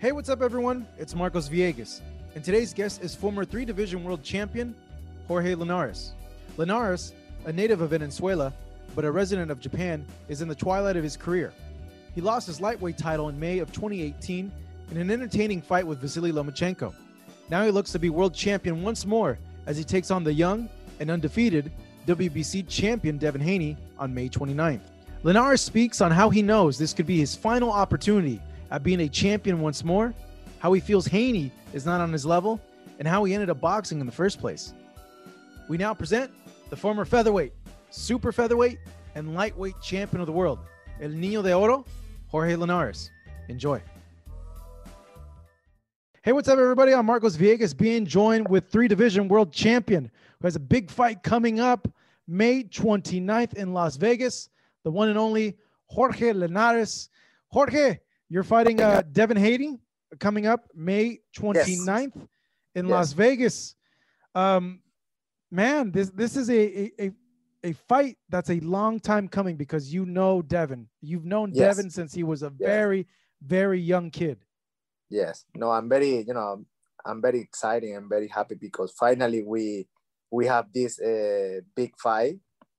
Hey, what's up, everyone? It's Marcos Villegas, and today's guest is former three division world champion Jorge Linares. Linares, a native of Venezuela but a resident of Japan, is in the twilight of his career. He lost his lightweight title in May of 2018 in an entertaining fight with Vasily Lomachenko. Now he looks to be world champion once more as he takes on the young and undefeated WBC champion Devin Haney on May 29th. Linares speaks on how he knows this could be his final opportunity at being a champion once more, how he feels Haney is not on his level, and how he ended up boxing in the first place. We now present the former featherweight, super featherweight, and lightweight champion of the world, El Niño de Oro, Jorge Linares. Enjoy. Hey, what's up, everybody? I'm Marcos Villegas, being joined with three division world champion who has a big fight coming up May 29th in Las Vegas, the one and only Jorge Linares. Jorge, you're fighting uh, Devin Haney coming up May 29th yes. in yes. Las Vegas. Um, man, this this is a, a a fight that's a long time coming because you know Devin. You've known yes. Devin since he was a very very young kid. Yes. No, I'm very you know I'm very excited. I'm very happy because finally we we have this uh, big fight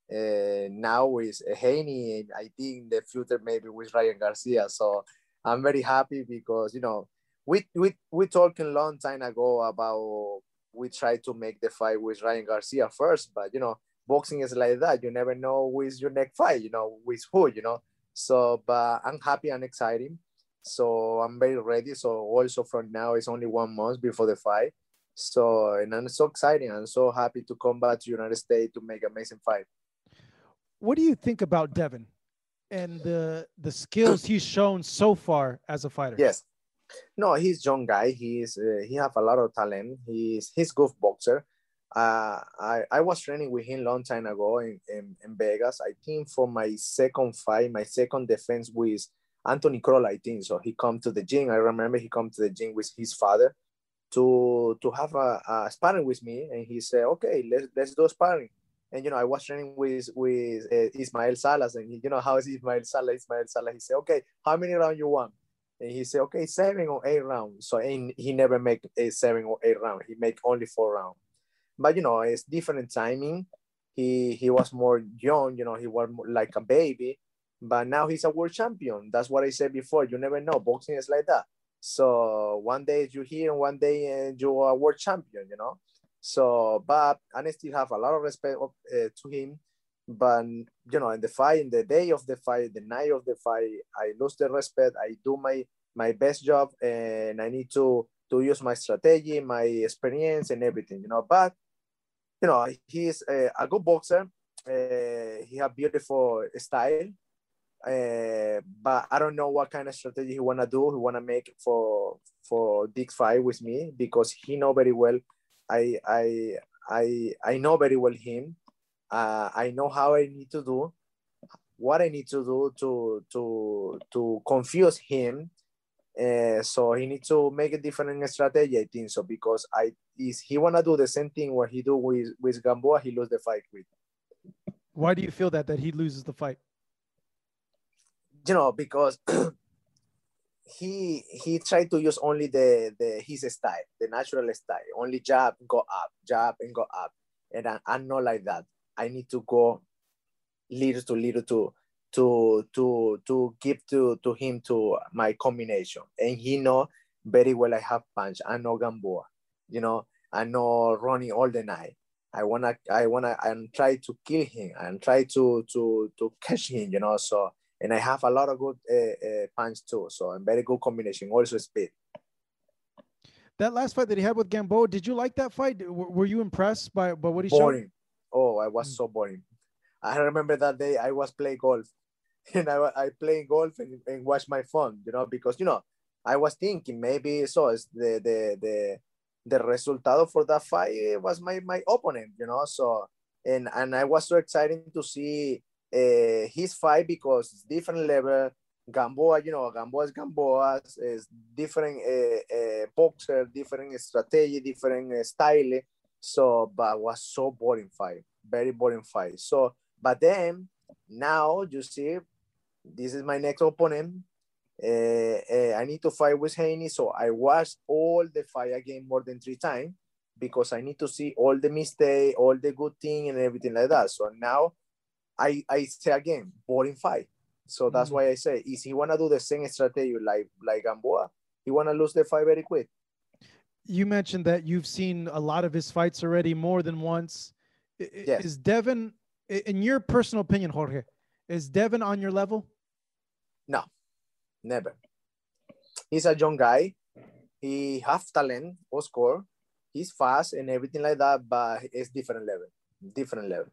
uh, now with Haney and I think the future maybe with Ryan Garcia. So I'm very happy because you know we we we talking long time ago about we try to make the fight with Ryan Garcia first, but you know boxing is like that. You never know with your next fight. You know with who. You know. So, but I'm happy and exciting. So I'm very ready. So also from now it's only one month before the fight. So and I'm so excited. I'm so happy to come back to United States to make amazing fight. What do you think about Devin? And the the skills he's shown so far as a fighter. Yes. No, he's young guy. He's uh, he have a lot of talent. He's he's good boxer. Uh, I, I was training with him long time ago in, in, in, Vegas. I think for my second fight, my second defense with Anthony Crolla, I think. So he come to the gym. I remember he come to the gym with his father to to have a, a sparring with me. And he said, okay, let's, let's do sparring and you know I was training with with uh, Ismael Salas, and he, you know how is Ismael Salas? Ismael Salas, he said, okay, how many rounds you want? And he said, okay, seven or eight rounds. So and he never make a seven or eight round. He make only four rounds. But you know, it's different timing. He he was more young, you know, he was like a baby. But now he's a world champion. That's what I said before. You never know. Boxing is like that. So one day you here, and one day uh, you're a world champion. You know. So, but I still have a lot of respect of, uh, to him. But you know, in the fight, in the day of the fight, the night of the fight, I lose the respect. I do my my best job, and I need to to use my strategy, my experience, and everything. You know, but you know, he's a, a good boxer. Uh, he have beautiful style. Uh, but I don't know what kind of strategy he wanna do. He wanna make for for this fight with me because he know very well I I I I know very well him. Uh, I know how I need to do, what I need to do to to to confuse him. Uh, so he needs to make a different strategy, I think so, because I is he wanna do the same thing what he do with with Gamboa, he lose the fight with. Why do you feel that that he loses the fight? You know, because he he tried to use only the the his style, the natural style. Only jab, go up, jab, and go up. And I, I'm not like that. I need to go little to little to to to to give to to him to my combination. And he know very well I have punch. I know Gamboa. You know, I know Ronnie all the night. I wanna I wanna and try to kill him and try to to to catch him. You know, so and I have a lot of good uh, uh, punch too. So a very good combination. Also speed. That last fight that he had with Gamboa, did you like that fight? Were you impressed by, by what he boring. showed? Oh, I was mm. so boring. I remember that day I was playing golf, and I I playing golf and, and watch my phone. You know because you know I was thinking maybe so it's the the the the resultado for that fight was my my opponent, you know. So and and I was so excited to see uh, his fight because it's different level. Gamboa, you know, Gamboa is Gamboa, is different uh, uh, boxer, different strategy, different uh, style. So, but was so boring fight, very boring fight. So, but then now you see, this is my next opponent. Uh, uh, I need to fight with Haney, so I watched all the fight again more than three times because I need to see all the mistake, all the good thing, and everything like that. So now I I say again, boring fight. So that's mm-hmm. why I say, is he wanna do the same strategy like like Gamboa? He wanna lose the fight very quick. You mentioned that you've seen a lot of his fights already, more than once. Yes. Is Devin, in your personal opinion, Jorge, is Devin on your level? No, never. He's a young guy. He have talent, of course. He's fast and everything like that, but it's different level, different level.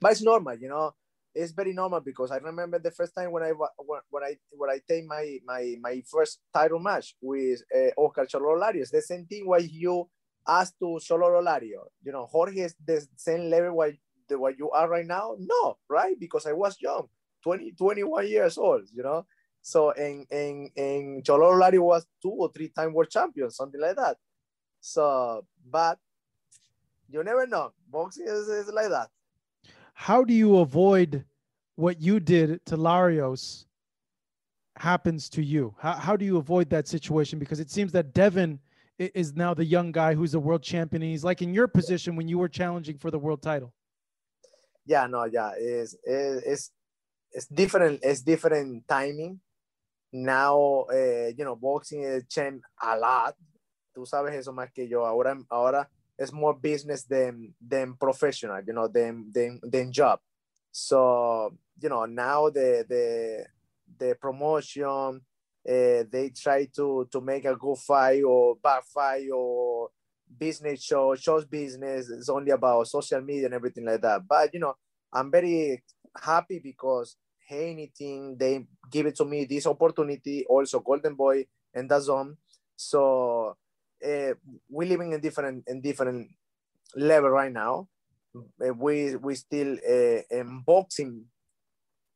But it's normal, you know it's very normal because I remember the first time when I when I when I take my my my first title match with uh, Oscar Cholo Larios. The same thing why you asked to Cholo Lario. You know, Jorge is the same level why the what you are right now. No, right? Because I was young, 20, 21 years old. You know, so and and and Cholo Lario was two or three time world champion, something like that. So, but you never know. Boxing is, is like that how do you avoid what you did to Larios happens to you? How, how do you avoid that situation? Because it seems that Devin is now the young guy who's a world champion. He's like in your position when you were challenging for the world title. Yeah, no, yeah, it's it's it's different. It's different timing. Now, uh, you know, boxing has changed a lot. Tú sabes eso más que yo. Ahora, ahora it's more business than than professional, you know, than than than job. So you know now the the the promotion uh, they try to to make a good fight or bad fight or business show shows business. It's only about social media and everything like that. But you know i'm very happy because anything they give it to me this opportunity also golden boy and DAZN so uh, we living in different in different level right now. Uh, we we still uh, boxing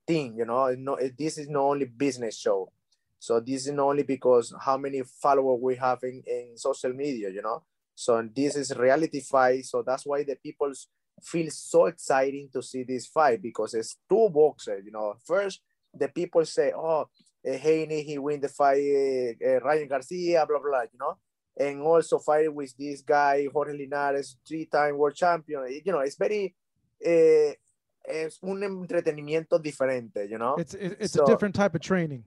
thing, you know. No, this is not only business show. So this is not only because how many followers we have in, in social media, you know. So this is reality fight. So that's why the people feel so exciting to see this fight because it's two boxers, you know. First, the people say, "Oh, Haney, he win the fight, uh, Ryan Garcia, blah blah," you know and also fight with this guy Jorge Linares, three-time world champion. You know, it's very eh, es un entretenimiento diferente. You know, it's it's so, a different type of training.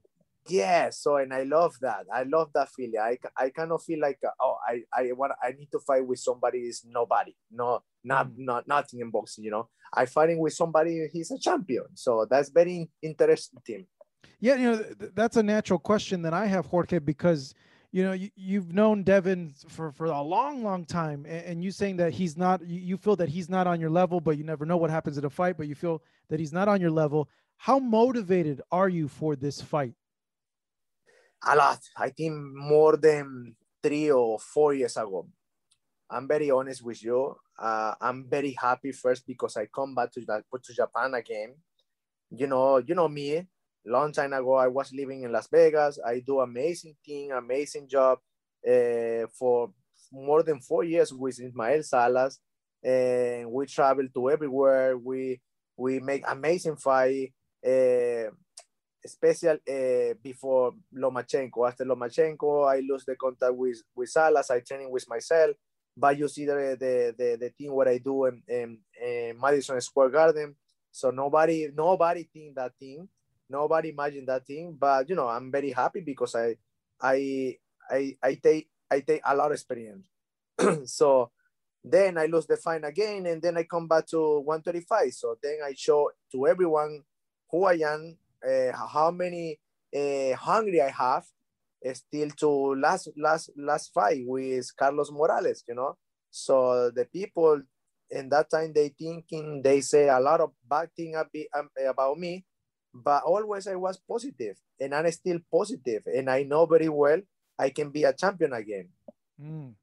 Yeah, so and I love that. I love that feeling. I, I kind of feel like uh, oh I I want I need to fight with somebody is nobody, no not mm. not nothing in boxing. You know, I fighting with somebody he's a champion. So that's very interesting. Yeah, you know th- that's a natural question that I have, Jorge, because you know you, you've known devin for for a long long time and, and you saying that he's not you, feel that he's not on your level but you never know what happens in a fight but you feel that he's not on your level. How motivated are you for this fight? A lot. I think more than three or four years ago. I'm very honest with you. Uh, i'm very happy first because i come back to, to japan again. You know you know me long time ago i was living in las vegas. I do amazing thing amazing job uh, for more than four years with ismael salas. And we travel to everywhere. We we make amazing fight uh, special uh, before lomachenko. After lomachenko i lose the contact with with salas. I training with myself. But you see the the the, the thing what i do in, in, in madison square garden. So nobody nobody think that thing nobody imagined that thing but you know i'm very happy because i i i, I take i take a lot of experience. So then i lose the fight again and then i come back to 135 so then i show to everyone who i am uh, how many uh, hungry i have uh, still to last last last fight with carlos morales you know? So the people in that time they thinking they say a lot of bad thing about me but always I was positive, and I'm still positive, and I know very well I can be a champion again. Mm.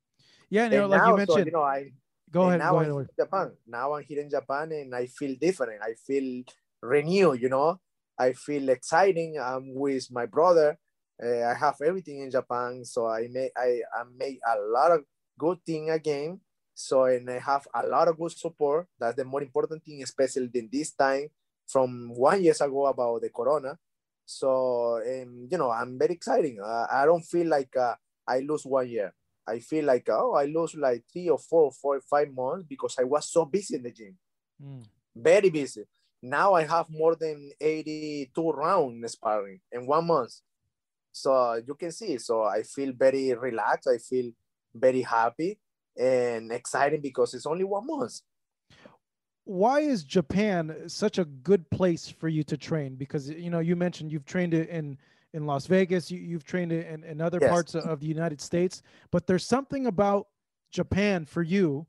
Yeah, you know, like now, you mentioned. So, you know, I go ahead. Now go I'm in Japan. Now I'm here in Japan, and I feel different. I feel renewed. You know, I feel exciting. I'm with my brother. Uh, I have everything in Japan, so I make I, I make a lot of good thing again. So and I have a lot of good support. That's the more important thing, especially in this time from one years ago about the corona. So um, you know, I'm very exciting. Uh, I don't feel like uh, I lose one year. I feel like oh, I lose like three or four or four or five months because I was so busy in the gym, mm. very busy. Now I have more than 82 rounds sparring in one month. So you can see. So I feel very relaxed. I feel very happy and exciting because it's only one month why is Japan such a good place for you to train? Because you know, you mentioned you've trained it in in Las Vegas, you, have trained it in, in other yes. parts of the United States, but there's something about Japan for you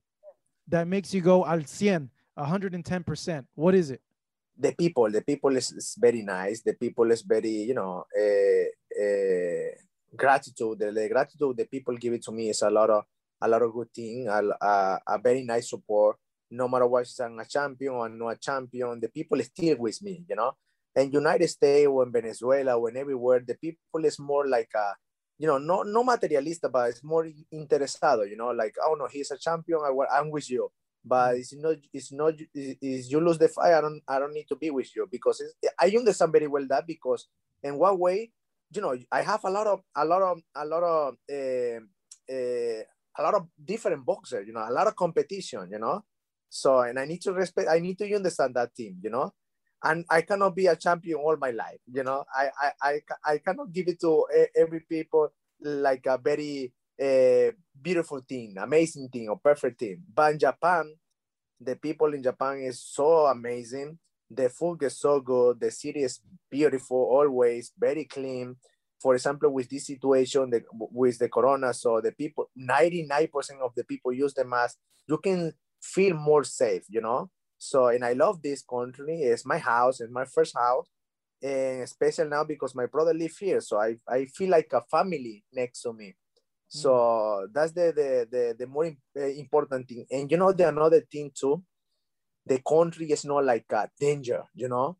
that makes you go al cien, 110%. What is it? The people, the people is, is very nice. The people is very, you know, uh, uh, gratitude. The, the, gratitude the people give it to me is a lot of a lot of good thing, a, a, a very nice support no matter what I'm a champion or not a champion, the people is still with me, you know. In United States or in Venezuela or in everywhere, the people is more like a, you know, no no materialista, but it's more interesado, you know, like oh no, he's a champion, I, I'm with you. But mm. it's not, it's not, is you lose the fight, I don't, I don't need to be with you because I understand very well that because in what way, you know, I have a lot of, a lot of, a lot of, uh, uh, a lot of different boxers, you know, a lot of competition, you know. So, and I need to respect, I need to understand that team, you know, and I cannot be a champion all my life, you know, I, I, I, I cannot give it to every people like a very uh, beautiful team, amazing team or perfect team. But in Japan, the people in Japan is so amazing. The food is so good. The city is beautiful, always very clean. For example, with this situation the, with the corona, so the people, 99% of the people use the mask. You can feel more safe, you know? So, and I love this country. It's my house, it's my first house. And special now because my brother live here. So I, I feel like a family next to me. So mm. that's the, the, the, the more eh, important thing. And you know, the another thing too, the country is not like a danger, you know?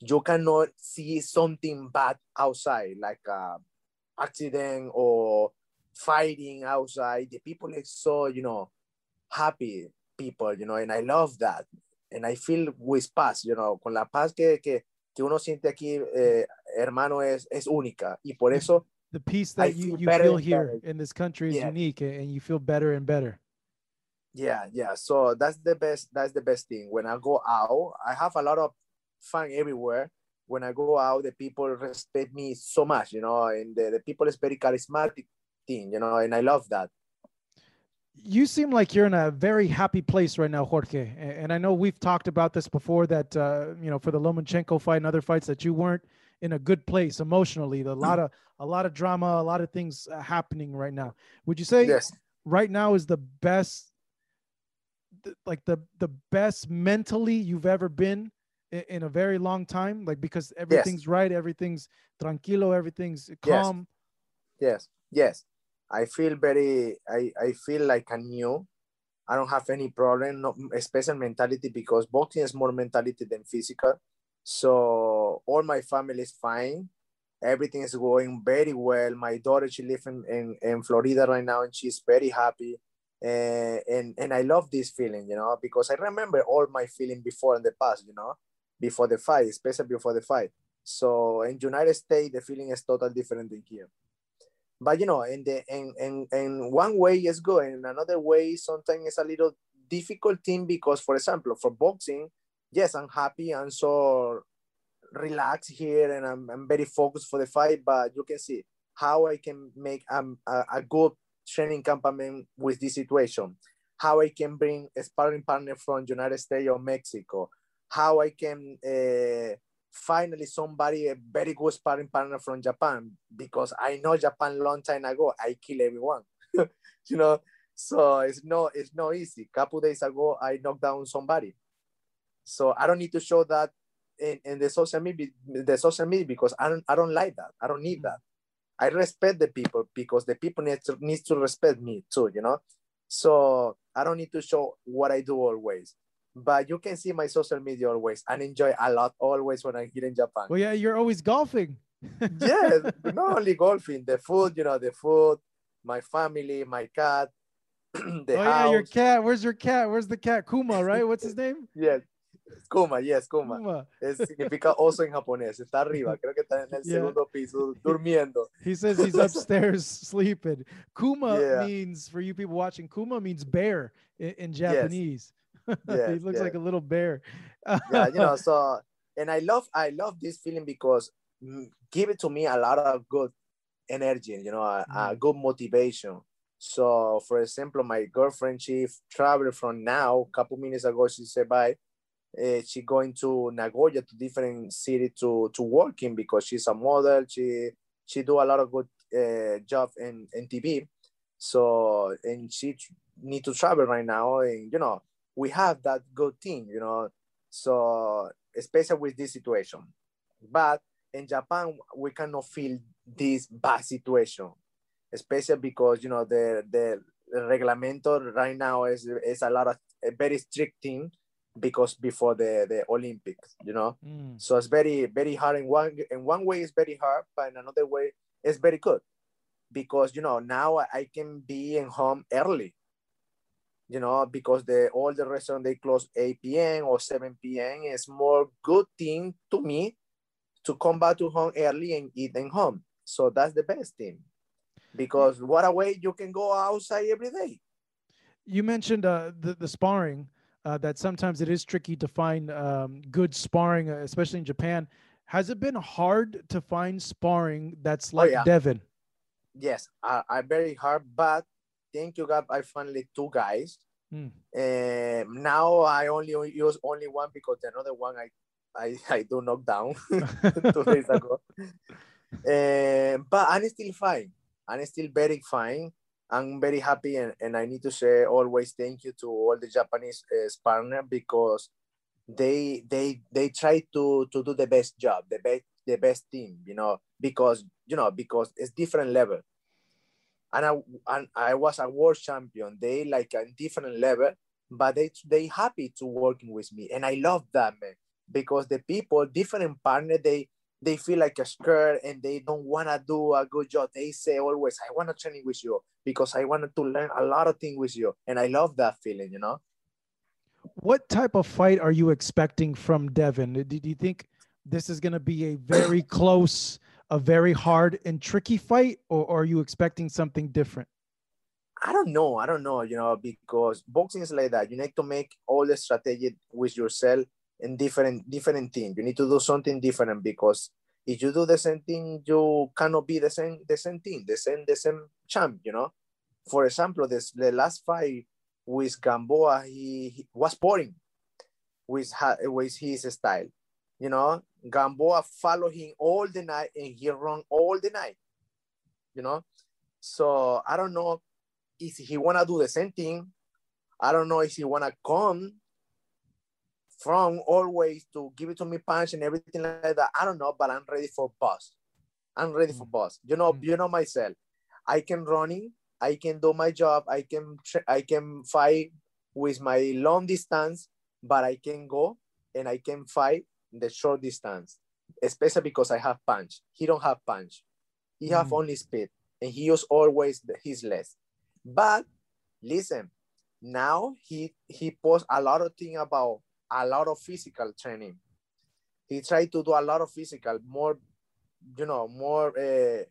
You cannot see something bad outside, like a accident or fighting outside. The people is so, you know, happy people, you know, and I love that. And I feel with paz, you know, con la paz que, que, que uno siente aquí, eh, hermano, es, es única. Y por eso. The peace that you, you feel here in this country is yeah. unique and you feel better and better. Yeah, yeah. So that's the best. That's the best thing. When I go out, I have a lot of fun everywhere. When I go out, the people respect me so much, you know, and the, the people is very charismatic thing, you know, and I love that you seem like you're in a very happy place right now, Jorge. And I know we've talked about this before that, uh, you know, for the Lomachenko fight and other fights that you weren't in a good place emotionally. A lot of, a lot of drama, a lot of things uh, happening right now. Would you say yes. right now is the best, like the, the best mentally you've ever been in, in a very long time? Like, because everything's yes. right. Everything's tranquilo. Everything's calm. Yes. Yes. yes I feel very, I, I feel like a new. I don't have any problem, no, special mentality because boxing is more mentality than physical. So all my family is fine. Everything is going very well. My daughter, she lives in, in, in Florida right now and she's very happy. And, and, and I love this feeling, you know, because I remember all my feeling before in the past, you know, before the fight, especially before the fight. So in United States, the feeling is totally different than here but you know in the in, in, in one way is good in another way sometimes it's a little difficult thing because for example for boxing yes i'm happy i'm so relaxed here and i'm, I'm very focused for the fight but you can see how i can make um, a, a good training campaign with this situation. How i can bring a sparring partner from united states or mexico. How i can uh, finally somebody a very good sparring partner from Japan because I know Japan long time ago I kill everyone, you know. So it's no it's no easy. Couple days ago I knocked down somebody, so I don't need to show that in, in the social media the social media because I don't I don't like that. I don't need that. I respect the people because the people need to needs to respect me too, you know. So I don't need to show what I do always. But you can see my social media always and enjoy a lot always when I'm here in Japan. Well, yeah, you're always golfing. yes, not only golfing, the food, you know, the food, my family, my cat, the oh house. yeah, your cat. Where's your cat? Where's the cat? Kuma, right? What's his name? Yes. Kuma, yes, Kuma. Kuma. Es, significa oso en japonés. Está arriba, creo que está en el Yeah. segundo piso durmiendo. He says he's upstairs sleeping. Kuma Yeah. means for you people watching. Kuma means bear in, in Japanese. he Yes, looks like a little bear. yeah, you know, so and I love I love this feeling because mm, give it to me a lot of good energy, you know, a, a good motivation. So, for example, my girlfriend, she traveled from now, a couple minutes ago, she said bye. Uh, she going to Nagoya to different city to to work in because she's a model. She she do a lot of good uh, job in, in TV. So and she need to travel right now, and you know we have that good thing, you know. So especially with this situation, but in Japan we cannot feel this bad situation, especially because you know the the reglamento right now is is a lot of a very strict thing because before the the Olympics, you know. Mm. So it's very, very hard. In one in one way, it's very hard, but in another way, it's very good because you know now I can be in home early. You know, because the all the restaurant they close 8 p.m. or 7 p.m. It's more good thing to me to come back to home early and eat in home. So that's the best thing. Because what a way you can go outside every day. You mentioned uh, the the sparring. Uh, that sometimes it is tricky to find um, good sparring, uh, especially in Japan. Has it been hard to find sparring that's like yeah. Devin? Yes, I, I very hard, but thank you God, I finally two guys. Um, now I only use only one because the another one I I, I do knock down two days ago. Um, but I'm still fine. I'm still very fine. I'm very happy, and, and I need to say always thank you to all the Japanese uh, partner because they they they try to to do the best job, the best the best team, you know, because you know because it's different level. And I and I was a world champion. They like a different level, but they they happy to working with me, and I love that man because the people different partner they they feel like a scared and they don't want to do a good job. They say always, I want to train with you because I wanted to learn a lot of things with you. And I love that feeling, you know? What type of fight are you expecting from Devin? Do do you think this is going to be a very close, a very hard and tricky fight, or, or are you expecting something different? I don't know. I don't know, you know, because boxing is like that. You need to make all the strategy with yourself in different different things. You need to do something different because if you do the same thing, you cannot be the same the same thing, the same the same champ. You know, for example, this the last fight with Gamboa, he, he was boring with with his style. You know, Gamboa follow him all the night and he run all the night. You know, so I don't know if he wanna do the same thing. I don't know if he wanna come from always to give it to me punch and everything like that. I don't know, but I'm ready for boss. I'm ready for mm. boss. You know, mm. you know myself. I can running. I can do my job. I can I can fight with my long distance, but I can go and I can fight the short distance, especially because I have punch. He don't have punch. He have Mm. only speed, and he use always his less. But listen, now he he posts a lot of thing about a lot of physical training. He tried to do a lot of physical, more, you know, more uh,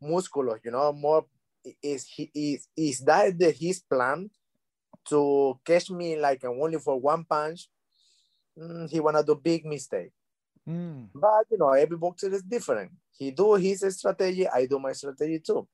muscular, you know, more. Is he is is that the, his plan to catch me like only for one punch? Mm, he wanna do big mistake. Mm. But you know, every boxer is different. He do his strategy, I do my strategy too.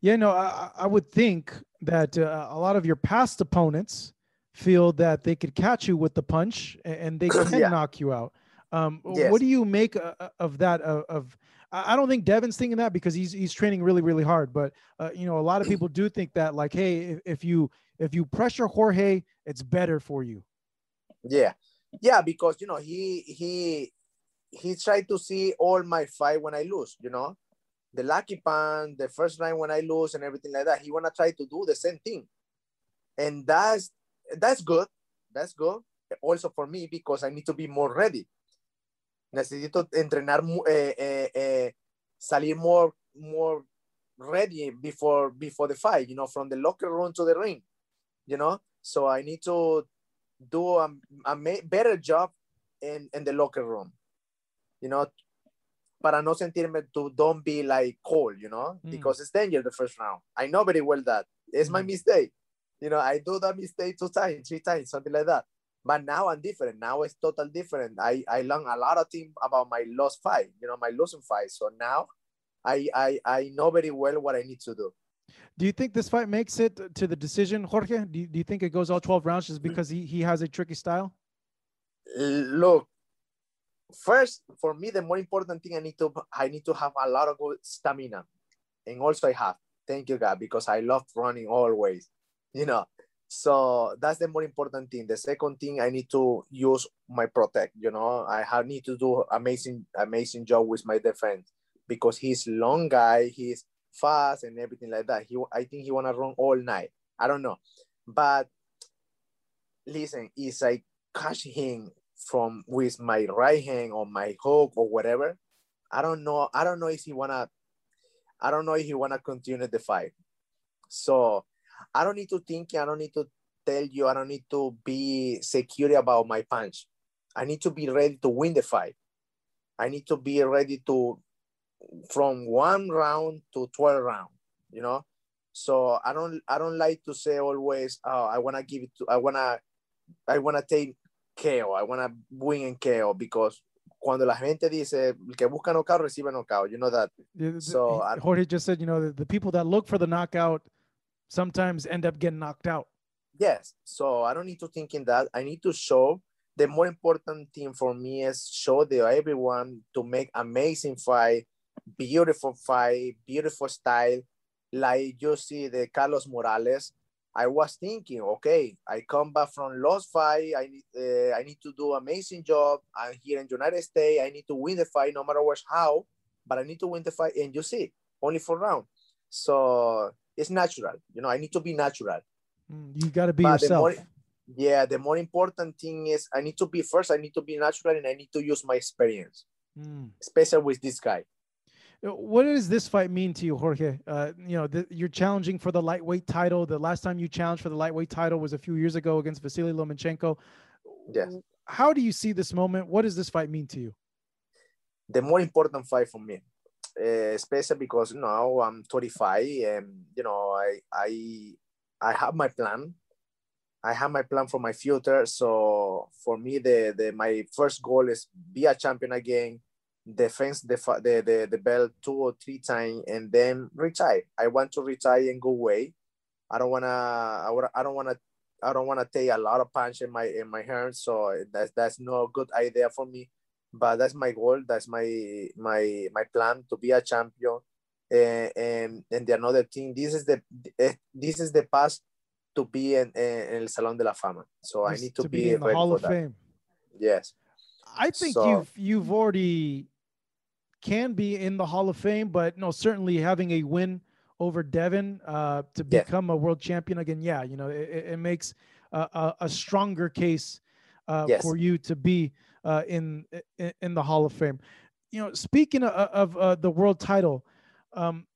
Yeah, no, I, I would think that uh, a lot of your past opponents feel that they could catch you with the punch and they can Yeah. knock you out. Um, Yes. What do you make uh, uh, of that? Of, of I I don't think Devin's thinking that because he's he's training really really hard. But uh, you know, a lot of people do think that like, hey, if, if you if you pressure Jorge, it's better for you. Yeah, yeah, because you know he he he tried to see all my fight when I lose, you know, the lucky pan, the first round when I lose, and everything like that. He wanna try to do the same thing, and that's that's good. That's good. Also for me because I need to be more ready. Necesito entrenar, eh, eh, eh, salir more more ready before before the fight. You know, from the locker room to the ring. You know, so I need to do a, a better job in in the locker room you know, para no sentirme to don't be like cold, you know, mm. because it's danger the first round. I know very well that it's mm. my mistake. You know, I do that mistake two times, three times, something like that. But now I'm different. Now it's total different. I, I learned a lot of things about my lost fight, you know, my losing fight. So now I, I I know very well what I need to do. Do you think this fight makes it to the decision, Jorge? Do you, do you think it goes all 12 rounds just because he, he has a tricky style? Uh, look, first for me the more important thing i need to i need to have a lot of good stamina. And also i have. Thank you god because i love running always you know. So that's the more important thing. The second thing i need to use my protect you know. I have need to do amazing amazing job with my defense because he's long guy he's fast and everything like that he i think he want to run all night i don't know but listen is i catch him from with my right hand or my hook or whatever. I don't know. I don't know if he wanna. I don't know if he wanna continue the fight. So I don't need to think. I don't need to tell you. I don't need to be secure about my punch. I need to be ready to win the fight. I need to be ready to from one round to 12 round, you know? So I don't I don't like to say always, oh, I wanna give it to I wanna I wanna take KO. I want to win in KO because cuando la gente dice el que busca knockout recibe knockout, you know that. So Jorge just said, you know, the, the, people that look for the knockout sometimes end up getting knocked out. Yes. So I don't need to think in that. I need to show. The more important thing for me is show the everyone to make amazing fight, beautiful fight, beautiful style. Like you see the Carlos Morales, I was thinking, okay, I come back from lost fight. I need, uh, I need to do amazing job. I'm here in United States. I need to win the fight, no matter what, how. But I need to win the fight, and you see, only for round. So it's natural. You know, I need to be natural. Mm, you got to be but yourself. The more, yeah, the more important thing is I need to be first. I need to be natural, and I need to use my experience, mm. especially with this guy. What does this fight mean to you, Jorge? Uh, you know, the, you're challenging for the lightweight title. The last time you challenged for the lightweight title was a few years ago against Vasily Lomachenko. Yes. How do you see this moment? What does this fight mean to you? The more important fight for me, uh, especially because now I'm 25 and you know I I I have my plan. I have my plan for my future. So for me, the the my first goal is be a champion again defense the, the, the, the belt two or three times and then retire. I want to retire and go away. I don't wanna I, don't wanna I don't wanna take a lot of punch in my in my hands. So that's that's no good idea for me. But that's my goal. That's my my my plan to be a champion. Uh, and and the another thing, this is the eh, this is the past to be in, in El Salón de la Fama. So I need to, to be, be in the Hall of that. Fame. Yes. I think so, you've you've already can be in the Hall of Fame, but no, certainly having a win over Devin uh, to yeah. become a world champion again, yeah, you know, it, it makes a, a, stronger case uh, yes. for you to be uh, in, in, the Hall of Fame. You know, speaking of, of uh, the world title, um,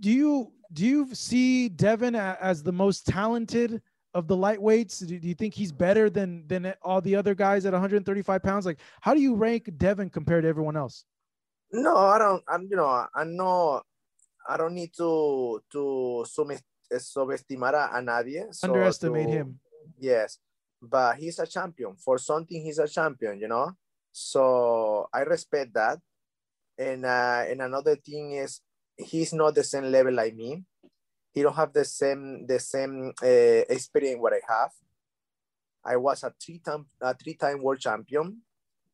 do you do you see Devin as the most talented of the lightweights? Do, do you think he's better than than all the other guys at 135 pounds? Like, how do you rank Devin compared to everyone else? No, I don't. I'm, you know, I know I don't need to to subestimar a, a nadie. So Underestimate to, him. Yes, but he's a champion. For something, he's a champion. You know, so I respect that. And uh, and another thing is he's not the same level like me. He don't have the same the same uh, experience what I have. I was a three time a three time world champion.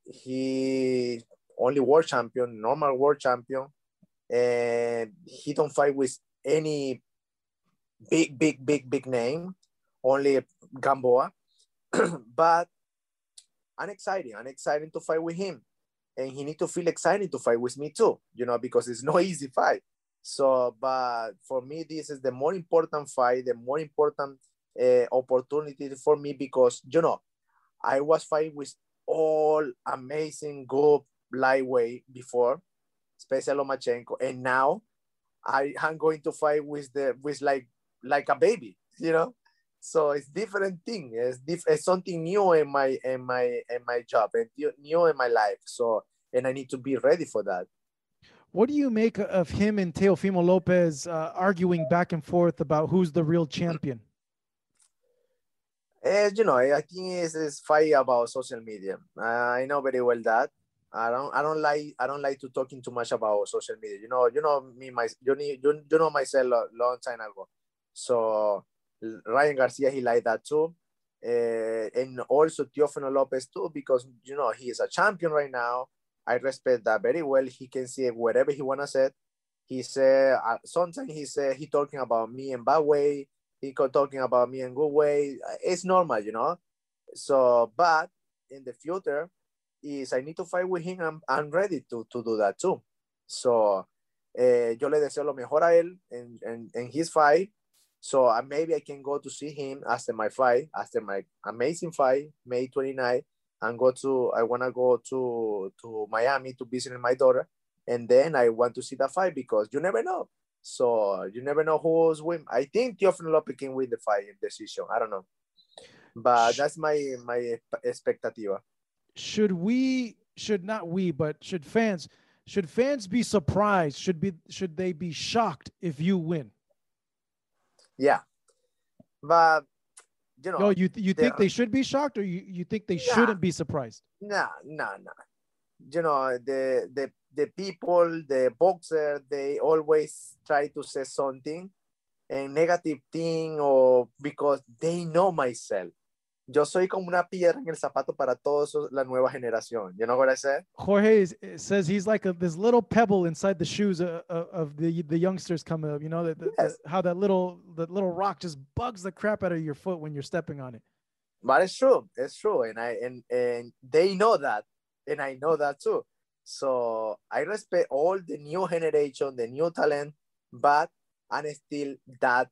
He only world champion, normal world champion, and he don't fight with any big, big, big, big name, only Gamboa. but I'm excited. I'm excited to fight with him. and he need to feel excited to fight with me too, you know, because it's no easy fight. So, but for me, this is the more important fight, the more important uh, opportunity for me because you know, I was fighting with all amazing good lightweight before, especially Lomachenko, and now I am going to fight with the with like like a baby, you know. So it's different thing. It's, diff- it's something new in my in my in my job and new in my life. So and I need to be ready for that. What do you make of him and Teofimo Lopez uh, arguing back and forth about who's the real champion? As you know, I think it's, it's fight about social media. Uh, I know very well that. I don't. I don't like. I don't like to talking too much about social media. You know. You know me. My. You need. You, you know myself a long time ago. So Ryan Garcia, he like that too. Uh, and also Teofimo Lopez too, because you know he is a champion right now. I respect that very well. He can say whatever he wanna say. He said uh, sometimes he said he talking about me in bad way. He talking about me in good way. It's normal, you know. So, but in the future, is I need to fight with him. I'm, I'm ready to, to do that too. So, eh, yo le deseo lo mejor a él en, en, en his fight. So uh, maybe I can go to see him after my fight, after my amazing fight, May 29 and go to I want to go to to Miami to visit my daughter, and then I want to see the fight because you never know. So you never know who's win. I think Teofimo Lopez can win the fight in decision. I don't know, but that's my my expectativa. Should we? Should not we? But should fans? Should fans be surprised? Should be? Should they be shocked if you win? Yeah, but you know. No, you you think they should be shocked, or you, you think they nah, shouldn't be surprised? Nah, nah, nah. You know the the the people, the boxer, they always try to say something, a negative thing, or because they know myself. Yo soy como una piedra en el zapato para toda la nueva generación. You know what I said? Jorge is, eh, says he's like a, this little pebble inside the shoes of, of the the youngsters coming up. You know that yes. how that little that little rock just bugs the crap out of your foot when you're stepping on it. But it's true. It's true, and I and and they know that, and I know that too. So I respect all the new generation, the new talent, but I'm still that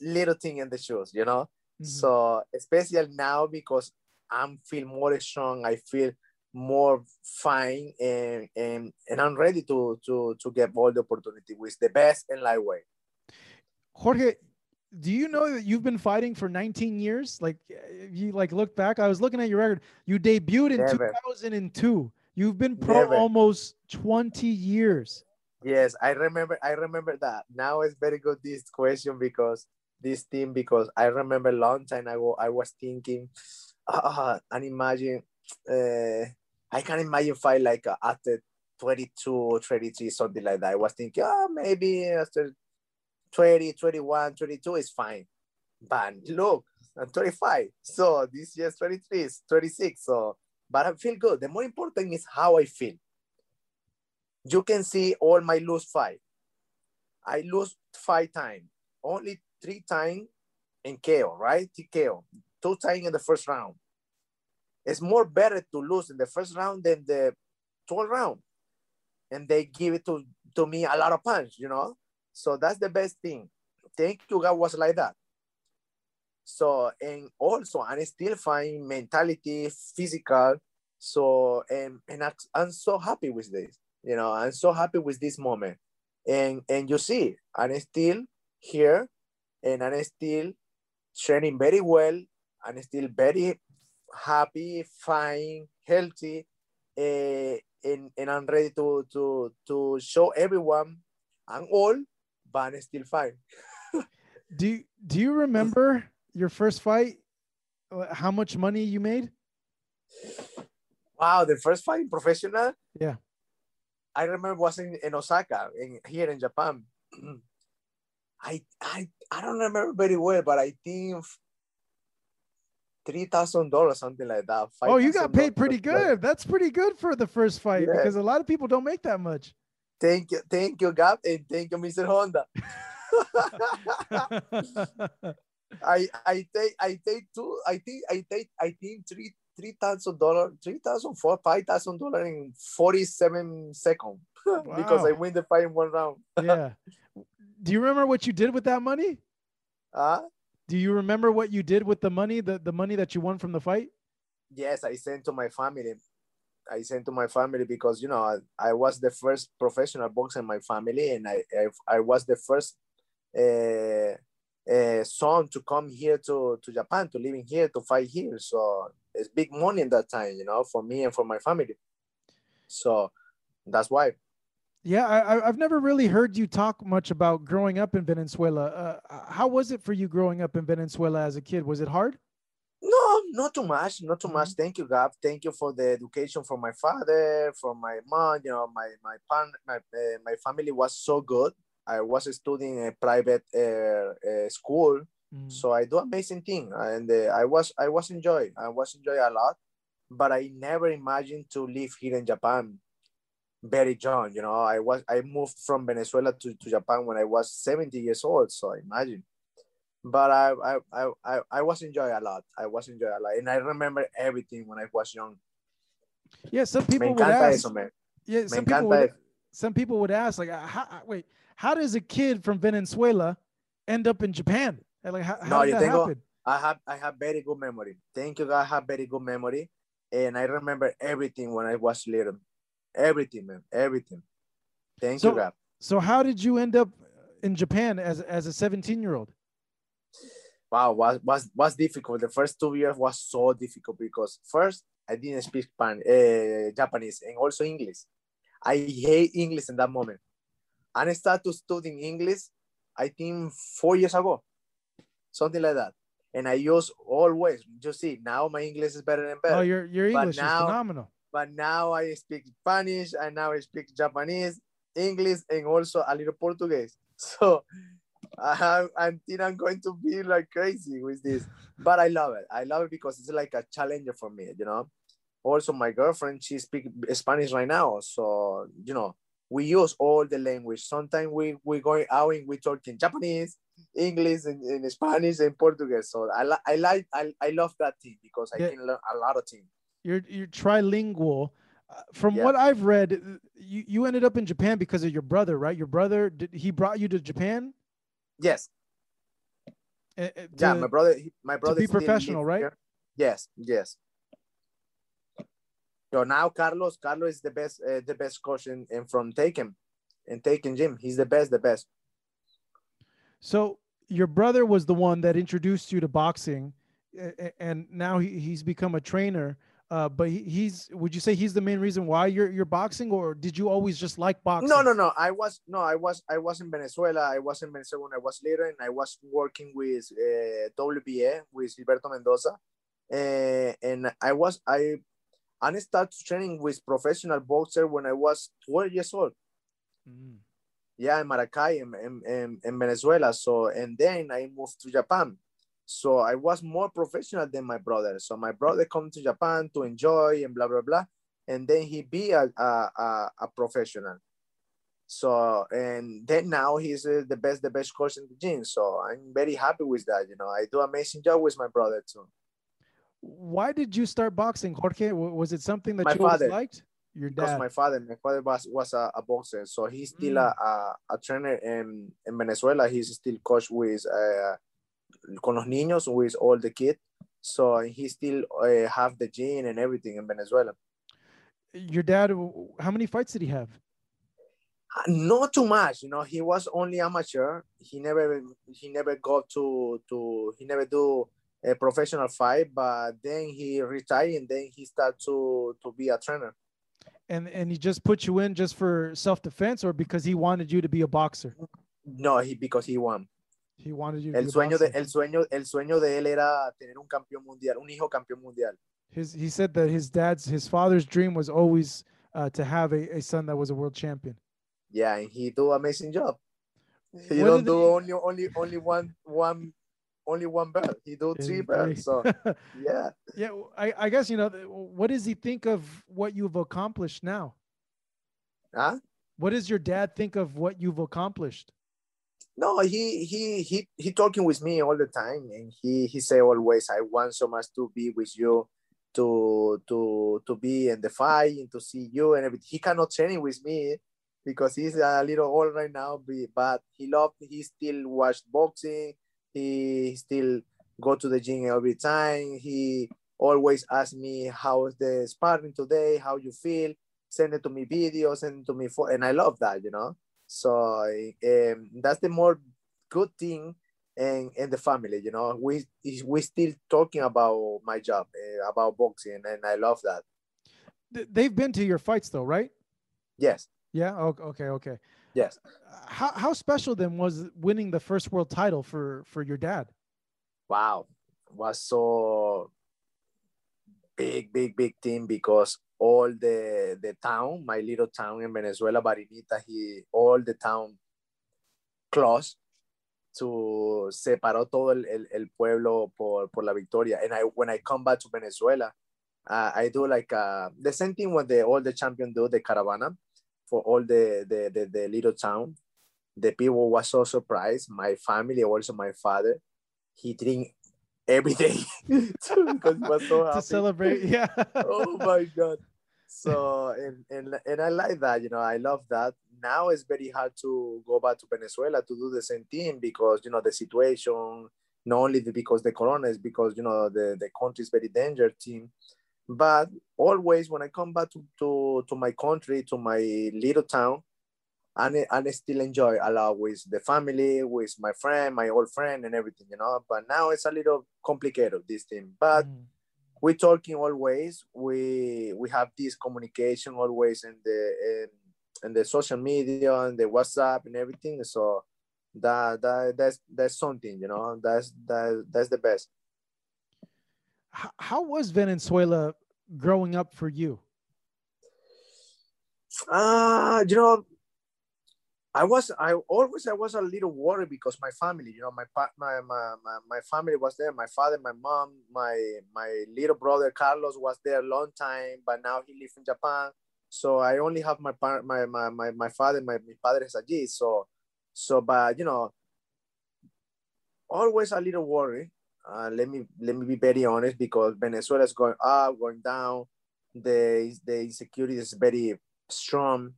little thing in the shoes. You know Mm-hmm. So especially now because I'm feel more strong, I feel more fine and and, and I'm ready to to to get all the opportunity with the best and lightweight. Jorge, do you know that you've been fighting for 19 years? Like you like look back, I was looking at your record. You debuted in Never. 2002. You've been pro Never. almost 20 years. Yes, I remember I remember that. Now it's very good this question because this team because I remember long time ago I was thinking, uh, and imagine, uh, I can imagine fight like uh, after 22 or 33, something like that. I was thinking, oh, maybe after 20, 21, 22 is fine. But look, I'm 25. So this year's 23, 26. So, but I feel good. The more important is how I feel. You can see all my lose fight. I lose five times. Only three times in KO, right? TKO, two times in the first round. It's more better to lose in the first round than the 12th round. And they give it to, to me a lot of punch, you know? So that's the best thing. Thank you, God was like that. So, and also, I'm still fine mentality, physical. So, and, and I'm so happy with this, you know, I'm so happy with this moment. And, and you see, I'm still here and I'm still training very well. I'm still very happy, fine, healthy, uh, and, and I'm ready to, to, to show everyone I'm old, but I'm still fine. do, do you remember your first fight? How much money you made? Wow, the first fight professional? Yeah. I remember was in, in Osaka, in, here in Japan. I I I don't remember very well, but I think three thousand dollars, something like that. oh, you got paid pretty good. That's pretty good for the first fight yeah. because a lot of people don't make that much. Thank you, thank you, Gab, and thank you, Mr. Honda. I I take I take two I think I take I think three three thousand dollar, three thousand four, five thousand dollar in forty seven seconds because I win the fight in one round. yeah. Do you remember what you did with that money? Uh, Do you remember what you did with the money, the, the money that you won from the fight? yes, I sent to my family. I sent to my family because you know I, I was the first professional boxer in my family, and I I, I was the first uh, uh, son to come here to to Japan to living here to fight here. So it's big money in that time, you know, for me and for my family. So that's why. Yeah, I, I've never really heard you talk much about growing up in Venezuela. Uh, how was it for you growing up in Venezuela as a kid? Was it hard? No, not too much, not too much. Thank you, Gab. Thank you for the education from my father, from my mom. You know, my my pan, my uh, my family was so good. I was studying a private uh, uh, school, Mm. so I do amazing thing, and uh, I was I was enjoy. I was enjoy a lot, but I never imagined to live here in Japan. Very young, you know. I was I moved from Venezuela to, to Japan when I was 70 years old. So imagine but I, I I I I was enjoy a lot. I was enjoy a lot, and I remember everything when I was young. Yeah, some people would ask. eso, man. Yeah, some people would, eso. some people would ask like, uh, how, uh, wait, how does a kid from Venezuela end up in Japan? Like, how, No, how did yo that tengo- happen? I have I have very good memory. Thank you, God. I have very good memory, and I remember everything when I was little. Everything, man. Everything. Thank So- you, God. So how did you end up in Japan as as a 17 year old? Wow, was was was difficult. The first two years was so difficult because first I didn't speak Span, uh, Japanese and also English. I hate English in that moment. And I started studying English, I think four years ago, something like that. And I use always. You see, now my English is better and better. Oh, your your English now- is phenomenal. But now I speak Spanish and now I speak Japanese, English, and also a little Portuguese. So I have, I think I'm going to be like crazy with this, but I love it. I love it because it's like a challenge for me, you know. Also, my girlfriend she speak Spanish right now, so you know we use all the language. Sometimes we we going out and we talking Japanese, English, and, and Spanish and Portuguese. So I I like I, I love that thing because I Yeah. can learn a lot of things. You're you're trilingual. Uh, from Yeah. what I've read, uh, you, you ended up in Japan because of your brother, right? Your brother did he brought you to Japan? Yes. Uh, uh, yeah, to- my brother, my brother To be professional, right? here. Yes, yes. So now Carlos, Carlos is the best, uh, the best coach in, in from Teiken, in Teiken Gym. He's the best, the best. So your brother was the one that introduced you to boxing, and now he, he's become a trainer. Uh, but he, he's would you say he's the main reason why you're you're boxing, or did you always just like boxing? No, no, no. I was no, I was, I was in Venezuela. I was in Venezuela when I was little, and I was working with uh, WBA with Gilberto Mendoza, uh, and I was I, I started training with professional boxer when I was 12 years old. Mm. yeah, in Maracay, in, in, in, in Venezuela. So, and then I moved to Japan. So I was more professional than my brother. So my brother come to Japan to enjoy and blah, blah, blah. And then he be a, a, a, a professional. So, and then now he's uh, the best, the best coach in the gym. So I'm very happy with that. You know, I do amazing job with my brother too. Why did you start boxing, Jorge? Was it something that My you father. liked? Your because dad. my father, my father was was a, a boxer, so he's still a, a, a trainer in, in Venezuela. He's still coach with uh, con los niños with all the kids. So he still uh, have the gene and everything in Venezuela. Your dad. How many fights did he have? Uh, Not too much, you know. He was only amateur. He never he never got to to he never do a professional fight. But then he retired and then he started to to be a trainer. And and he just put you in just for self defense, or because he wanted you to be a boxer? No, he because he won. He wanted you. To El sueño, de, el, sueño, el sueño de él era tener un campeón mundial, un hijo campeón mundial. His he said that his dad's his father's dream was always uh, to have a, a son that was a world champion. Yeah, and he do amazing job. He What don't do he- only only only one one only one belt. He do three belts. So yeah. yeah, I, I guess you know what does he think of what you've accomplished now? Huh? What does your dad think of what you've accomplished? No, he he he he talking with me all the time, and he he say always, "I want so much to be with you." to to to be in the fight and to see you and everything. He cannot train with me because he's a little old right now, but he loved. He still watched boxing. He still go to the gym every time. He always ask me how's the sparring today, how you feel. Send it to me videos, send it to me for, and I love that, you know. So um, that's the more good thing and, in the family, you know. We we still talking about my job, uh, about boxing, and I love that. They've been to your fights, though, right? Yes. Yeah. Okay. Okay. Yes. How how special then was winning the first world title for for your dad? Wow, was so big, big, big team because all the the town, my little town in Venezuela, Barinita, he all the town close to separó todo el, el, el, pueblo por, por la victoria. And I when I come back to Venezuela, uh, I do like uh, the same thing when the all the champion do the caravana for all the, the the, the little town. The people was so surprised. My family, also my father, he drink every day because he was so happy to celebrate. Yeah. oh my god. So and, and and I like that, you know, I love that. Now it's very hard to go back to Venezuela to do the same thing because you know the situation, not only because the corona is because you know the, the country is very dangerous team. But always when I come back to, to, to my country, to my little town, and I, still enjoy a lot with the family, with my friend, my old friend, and everything, you know. But now it's a little complicated this thing. But mm. We're talking always. We we have this communication always in the in, in the social media and the WhatsApp and everything. So that that that's that's something, you know. That's that that's the best. How, how was Venezuela growing up for you? Uh, you know, I was I always I was a little worried because my family, you know, my my my my family was there. My father, my mom, my my little brother Carlos was there a long time, but now he lives in Japan. So I only have my my my my, my father, my, my father is allí. So so but you know, always a little worried. Uh, let me let me be very honest because Venezuela is going up, going down. The the insecurity is very strong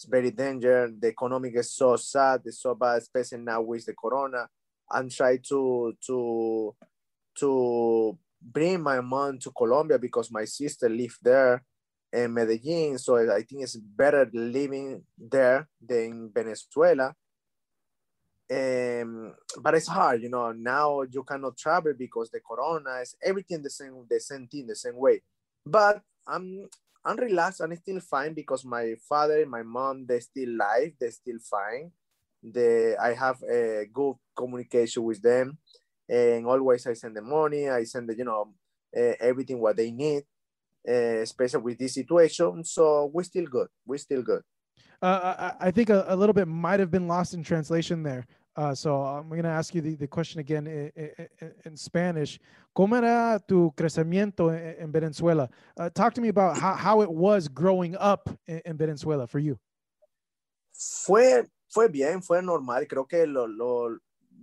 it's very dangerous. The economic is so sad, it's so bad, especially now with the corona. I'm trying to to to bring my mom to Colombia because my sister lived there in Medellin. So I think it's better living there than Venezuela. Um, but it's hard, you know. Now you cannot travel because the corona is everything the same, the same thing, the same way. But I'm I'm relaxed and still fine because my father and my mom they still live, they still fine. The I have a good communication with them, and always I send the money, I send the you know uh, everything what they need, uh, especially with this situation. So we're still good. We're still good. Uh, I, I think a, a, little bit might have been lost in translation there. Uh, so I'm going to ask you the, the question again in, in, in, Spanish. ¿Cómo era tu crecimiento en, en Venezuela? Uh, talk to me about how, how it was growing up in, in, Venezuela for you. Fue, fue bien, fue normal. Creo que lo, lo,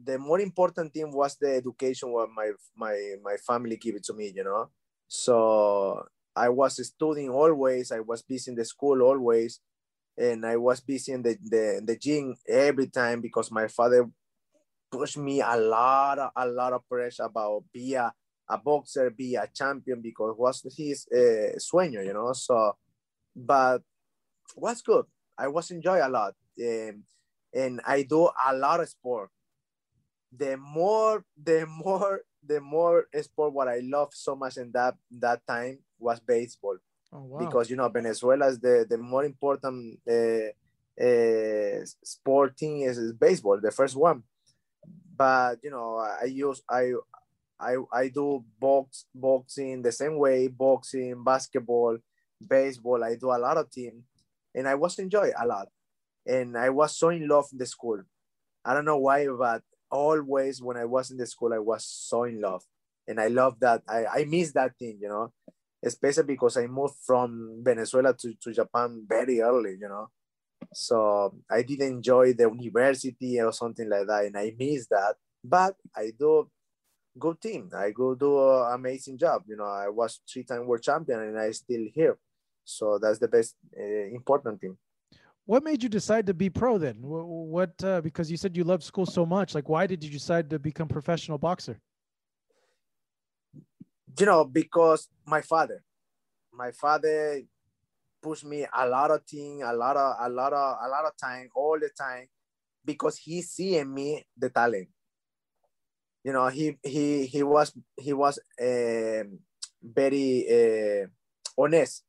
the more important thing was the education what my, my, my family gave it to me, you know? So I was studying always. I was busy in the school always and I was busy in the, the, the gym every time because my father pushed me a lot, a lot of pressure about be a, a boxer, be a champion because was his uh, sueño, you know. So, but was good. I was enjoy a lot, um, and I do a lot of sport. The more, the more, the more sport what I love so much in that that time was baseball Oh, wow. Because you know Venezuela is the the more important uh, uh, sporting is, is baseball, the first one. But you know, I use I I I do box boxing the same way, boxing, basketball, baseball. I do a lot of team, and I was enjoy a lot, and I was so in love in the school. I don't know why, but always when I was in the school, I was so in love, and I love that. I I miss that thing, you know especially because I moved from Venezuela to, to Japan very early, you know. So I didn't enjoy the university or something like that, and I miss that. But I do good team. I go do an amazing job. You know, I was three-time world champion and I still here. So that's the best uh, important thing. What made you decide to be pro then? What, uh, because you said you loved school so much. Like, why did you decide to become professional boxer? You know, because my father, my father pushed me a lot of things, a lot of, a lot of, a lot of time, all the time, because he see in me the talent. You know, he he he was he was uh, very uh, honest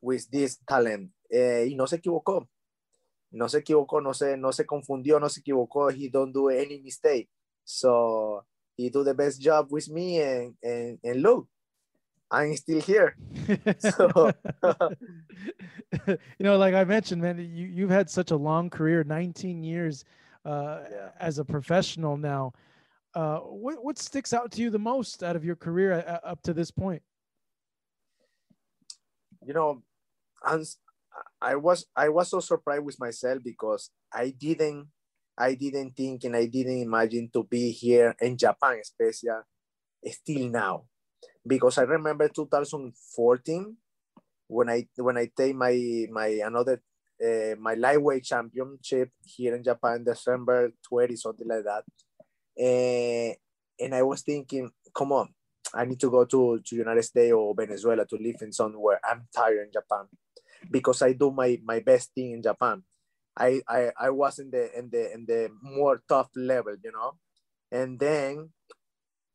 with this talent. Uh, y no se equivocó. No se equivocó, no se, no se confundió, no se equivocó. He don't do any mistake. So he do the best job with me and, and, and look, I'm still here. so, you know, like I mentioned, man, you, you've had such a long career, 19 years uh, yeah. as a professional now. Uh, what, what sticks out to you the most out of your career uh, up to this point? You know, I was I was so surprised with myself because I didn't I didn't think and I didn't imagine to be here in Japan, especially still now, because I remember 2014 when I when I take my my another uh, my lightweight championship here in Japan, December 20 something like that, uh, and I was thinking, come on, I need to go to to United States or Venezuela to live in somewhere. I'm tired in Japan because I do my my best thing in Japan. I I, I was in the in the in the more tough level, you know, and then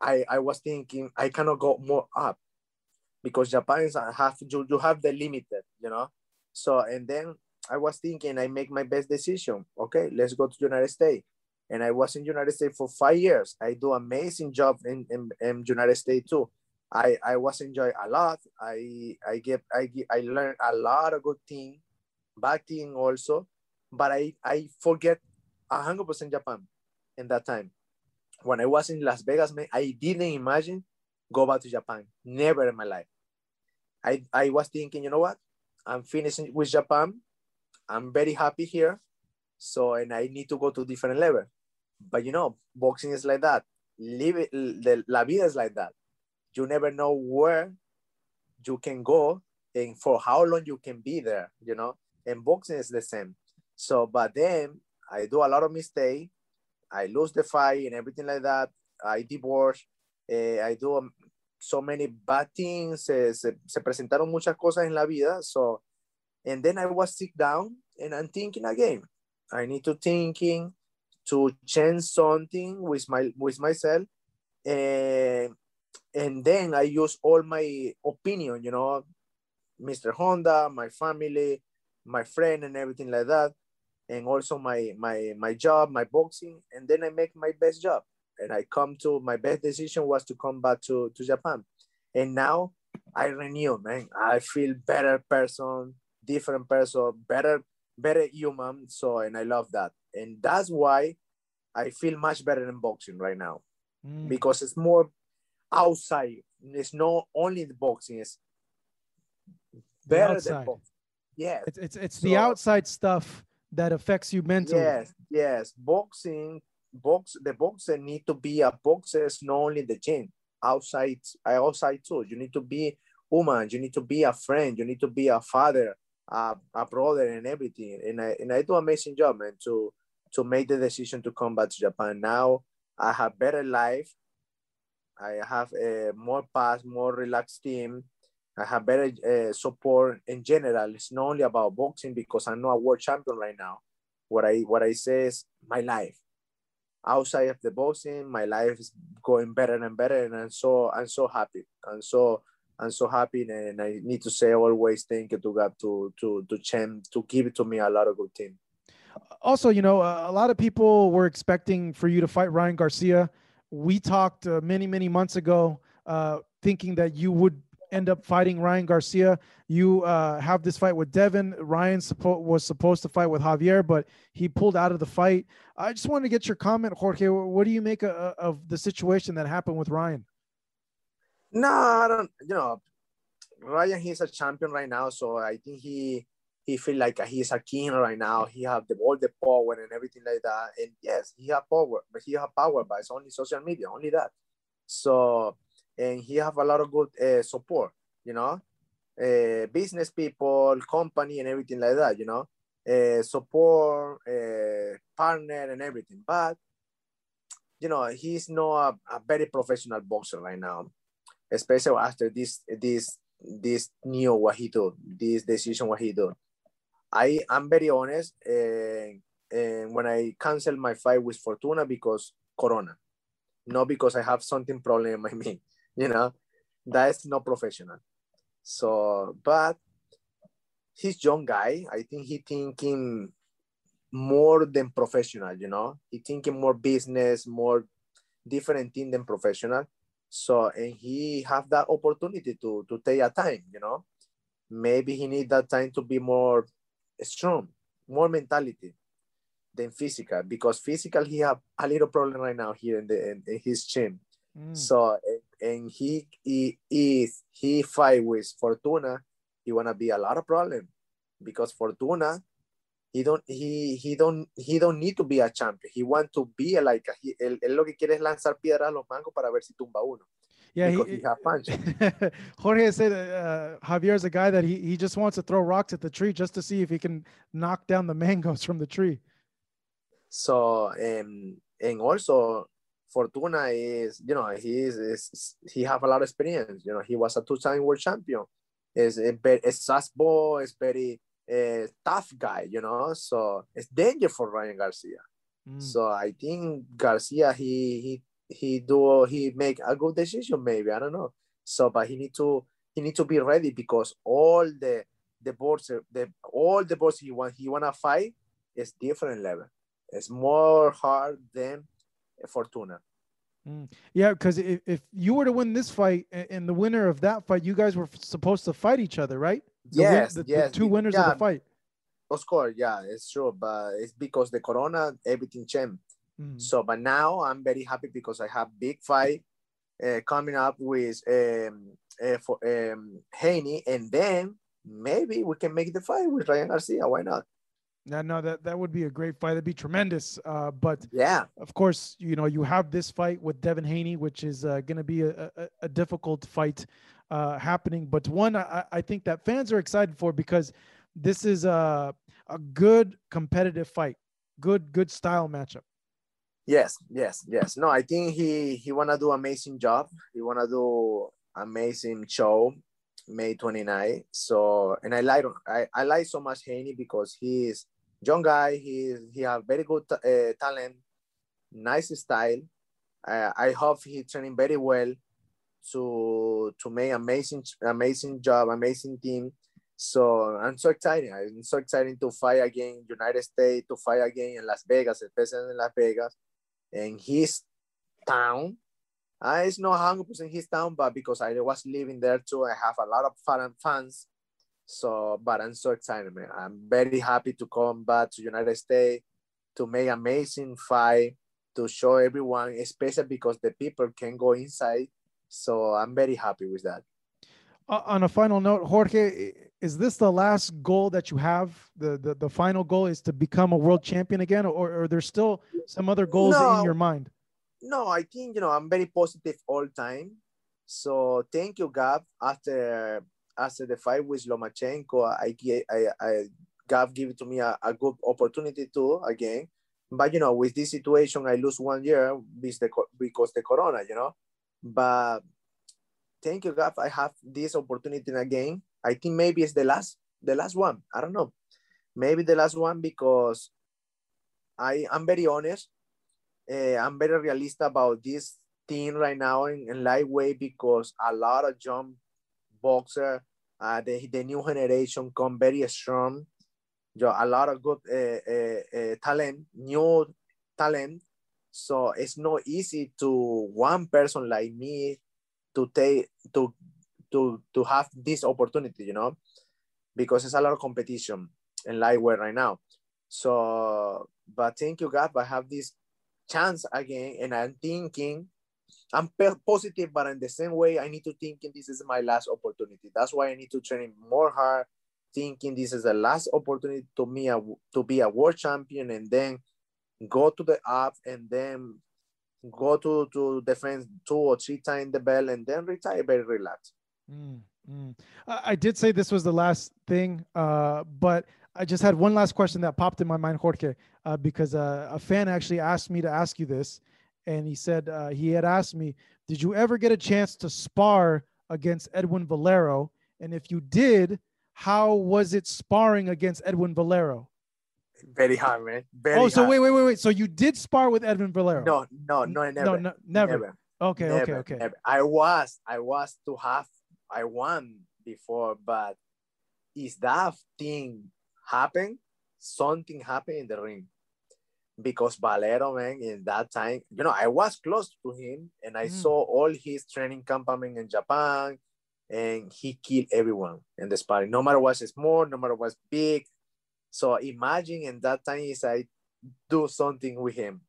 I I was thinking I cannot go more up because Japan is have you, you have the limited, you know. So and then I was thinking I make my best decision. Okay, let's go to United States. And I was in United States for five years. I do amazing job in, in, in United States too. I I was enjoy a lot. I I get I I learned a lot of good thing, bad thing also, but I I forget hundred percent Japan in that time. When I was in Las Vegas, man, I didn't imagine go back to Japan. Never in my life. I I was thinking, you know what? I'm finishing with Japan. I'm very happy here. So and I need to go to different level. But you know, boxing is like that. Live it, the, la vida is like that you never know where you can go and for how long you can be there, you know. And boxing is the same. So, but then I do a lot of mistake. I lose the fight and everything like that. I divorce. Uh, I do um, so many bad things. Se, se presentaron muchas cosas en la vida. So, and then I was sit down and I'm thinking again. I need to thinking to change something with my with myself. And and then I use all my opinion, you know, Mr. Honda, my family, my friend, and everything like that, and also my my my job, my boxing, and then I make my best job. And I come to my best decision was to come back to to Japan, and now I renew, man. I feel better person, different person, better better human. So and I love that, and that's why I feel much better in boxing right now, mm. because it's more outside. It's not only the boxing, it's better than boxing. Yeah. It's it's, it's so, the outside stuff that affects you mentally. Yes, yes. Boxing, box the boxer need to be a boxer, not only the gym. Outside, I outside too. You need to be woman, you need to be a friend, you need to be a father, a, a brother and everything. And I and I do amazing job, man, to to make the decision to come back to Japan. Now I have better life. I have a more fast, more relaxed team. I have better uh, support in general. It's not only about boxing because I'm not a world champion right now. What I what I say is my life. Outside of the boxing, my life is going better and better, and I'm so I'm so happy. I'm so I'm so happy, and I need to say always thank you to God to to to Chen to give it to me a lot of good team. Also, you know, a lot of people were expecting for you to fight Ryan Garcia we talked uh, many many months ago uh, thinking that you would end up fighting Ryan Garcia. You uh, have this fight with Devin. Ryan suppo- was supposed to fight with Javier, but he pulled out of the fight. I just wanted to get your comment, Jorge. What do you make of, uh, of the situation that happened with Ryan? No, I don't. You know, Ryan, he's a champion right now, so I think he he feel like he's a king right now. He have the all the power and everything like that. And yes, he have power, but he have power, but it's only social media, only that. So, and he have a lot of good uh, support, you know, uh, business people, company, and everything like that, you know, uh, support, partner, and everything. But you know, he's not a, a very professional boxer right now, especially after this this this new what he do, this decision what he do. I I'm very honest, and, when I cancel my fight with Fortuna because Corona, not because I have something problem in my me, you know, that's not professional. So, but he's young guy. I think he thinking more than professional, you know. He thinking more business, more different thing than professional. So and he have that opportunity to to take a time, you know. Maybe he need that time to be more strong, more mentality than physical because physical he have a little problem right now here in the in, in his chin. Mm. So and he he is he fight with Fortuna, he wanna be a lot of problem because Fortuna he don't he he don't he don't need to be a champion. He want to be a, like a, he, él, él, lo que quiere es lanzar piedras a los mangos para ver si tumba uno. Yeah, he, he punch. Jorge said uh, Javier's a guy that he, he just wants to throw rocks at the tree just to see if he can knock down the mangoes from the tree. So um, and also Fortuna is you know he is, is he have a lot of experience. You know he was a two-time world champion. Is a fastball. Is very a tough guy, you know. So it's danger for Ryan Garcia. Mm. So I think Garcia he he he do he make a good decision maybe I don't know. So but he need to he need to be ready because all the the boards the all the boards he want he wanna fight is different level. It's more hard than Fortuna. Mm. Yeah, because if, if you were to win this fight and the winner of that fight, you guys were supposed to fight each other, right? The yes, win, the, yes. The two winners yeah, of the fight. Of course, yeah, it's true, but it's because the corona everything changed. Mm. So, but now I'm very happy because I have big fight uh, coming up with um, uh, for um, Haney, and then maybe we can make the fight with Ryan Garcia. Why not? Yeah, no, that that would be a great fight. That'd be tremendous. Uh, but yeah, of course, you know you have this fight with Devin Haney, which is uh, going to be a, a, a, difficult fight uh, happening, but one I, I think that fans are excited for because this is a a good competitive fight, good good style matchup. Yes, yes, yes. No, I think he he wanna do amazing job. He wanna do amazing show. May 29. So and I like I, I like so much Haney because he's young guy. He he have very good uh, talent, nice style. Uh, I hope he training very well to to make amazing amazing job, amazing team. So I'm so excited. I'm so excited to fight again United States, to fight again in Las Vegas, especially in Las Vegas, and his town. Uh, it's not 100% his town, but because I was living there too, I have a lot of foreign fans. So, but I'm so excited, man. I'm very happy to come back to United States to make amazing fight to show everyone, especially because the people can go inside so I'm very happy with that. Uh, on a final note, Jorge, is this the last goal that you have? The, the the final goal is to become a world champion again, or, or are there still some other goals no, in your mind? No, I think you know I'm very positive all time. So thank you, Gab. After after the fight with Lomachenko, I I, I Gab gave to me a, a good opportunity too again. But you know, with this situation, I lose one year because the because the corona, you know. But thank you, God. I have this opportunity again. I think maybe it's the last, the last one. I don't know. Maybe the last one because I I'm very honest. Uh, I'm very realistic about this thing right now in, in lightweight because a lot of jump boxer, uh, the, the new generation come very strong. A lot of good uh, uh, talent, new talent, so it's not easy to one person like me to take to to to have this opportunity, you know, because it's a lot of competition in lightweight right now. So, but thank you, God, I have this chance again, and I'm thinking I'm positive, but in the same way, I need to think this is my last opportunity. That's why I need to train more hard, thinking this is the last opportunity to me to be a world champion, and then go to the app and then go to to defense two or three times the bell, and then retire very relaxed. Mm, mm. I did say this was the last thing, uh, but I just had one last question that popped in my mind, Jorge, uh, because uh, a fan actually asked me to ask you this, and he said uh, he had asked me, "Did you ever get a chance to spar against Edwin Valero? And if you did, how was it sparring against Edwin Valero?" Very hard, man. Very oh, so hard. wait, wait, wait, wait. So you did spar with Edwin Valero? No, no, no, never. no, no, never. never. Okay, Never, okay, okay. never. I was, I was to have, I won before, but is that thing happen? Something happened in the ring because Valero, man, in that time, you know, I was close to him and I Mm. saw all his training campaign in Japan, and he killed everyone in the sparring, no matter what's small, no matter what's big. So imagine in that time is I do something with him.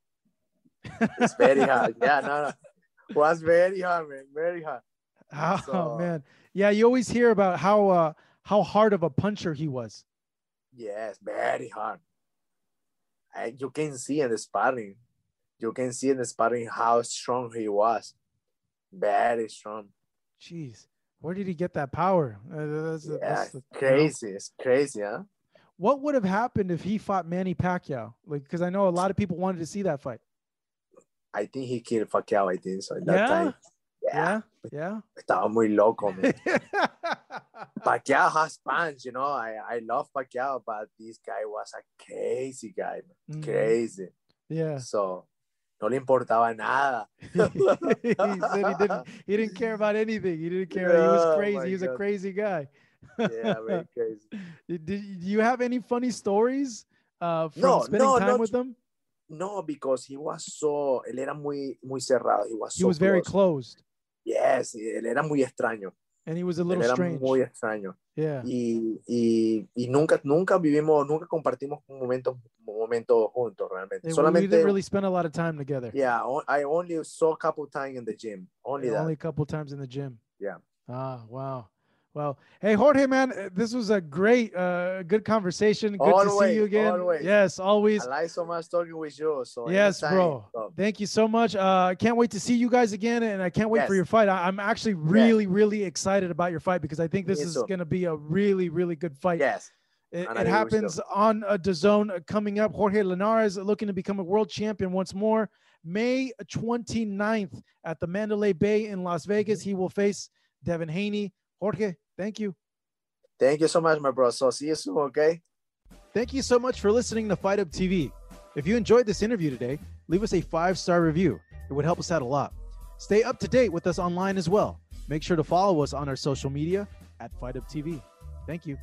It's very hard. Yeah, no, no. Was very hard, man. Very hard. Oh So- man, yeah. You always hear about how uh, how hard of a puncher he was. Yes, very hard. And you can see in the sparring, you can see in the sparring how strong he was. Very strong. Jeez, where did he get that power? Uh, that's, Yeah, that's the- you know? crazy. It's crazy, huh? What would have happened if he fought Manny Pacquiao? Like, because I know a lot of people wanted to see that fight. I think he killed Pacquiao, I think so. At that Yeah? time. Yeah, Yeah, estaba muy loco, man. yeah. Pacquiao has punch, you know. I, I love Pacquiao, but this guy was a crazy guy, man. Mhm. Crazy. Yeah. So, no le importaba nada. he said he didn't. He didn't care about anything. He didn't care. he was crazy. He was a crazy guy. Yeah, very crazy. Did, do you have any funny stories uh, from No, spending no, time with them? No, because he was so, él era muy, muy cerrado. He was He so was very close. closed, Yes, él era muy extraño. And he was a Él little era strange. muy extraño. Yeah. Y, y, y nunca, nunca vivimos, nunca compartimos momentos, momentos juntos realmente. We Solamente, didn't really spend a lot of time together. yeah, o- I only saw a couple times in the gym. Only that. only a couple times in the gym. Yeah. Ah, wow. Well, hey Jorge, man, uh, this was a great, uh, good conversation. Good to see you again. always. Yes, always. I like so much talking with you. So Yes, anytime, bro. so, Thank you so much. Uh, I can't wait to see you guys again, and I can't wait for your fight. I, I'm actually really, really excited about your fight because I think this Me is going to be a really, really good fight. yes. It, it I agree with happens on a uh, coming up. Jorge Linares looking to become a world champion once more. May 29th at the Mandalay Bay in Las Vegas. He will face Devin Haney. Jorge, thank you. Thank you so much, my bro. So see you soon, okay? Thank you so much for listening to Fight Hub TV. If you enjoyed this interview today, leave us a five star review. It would help us out a lot. Stay up to date with us online as well. Make sure to follow us on our social media at Fight Hub TV. Thank you.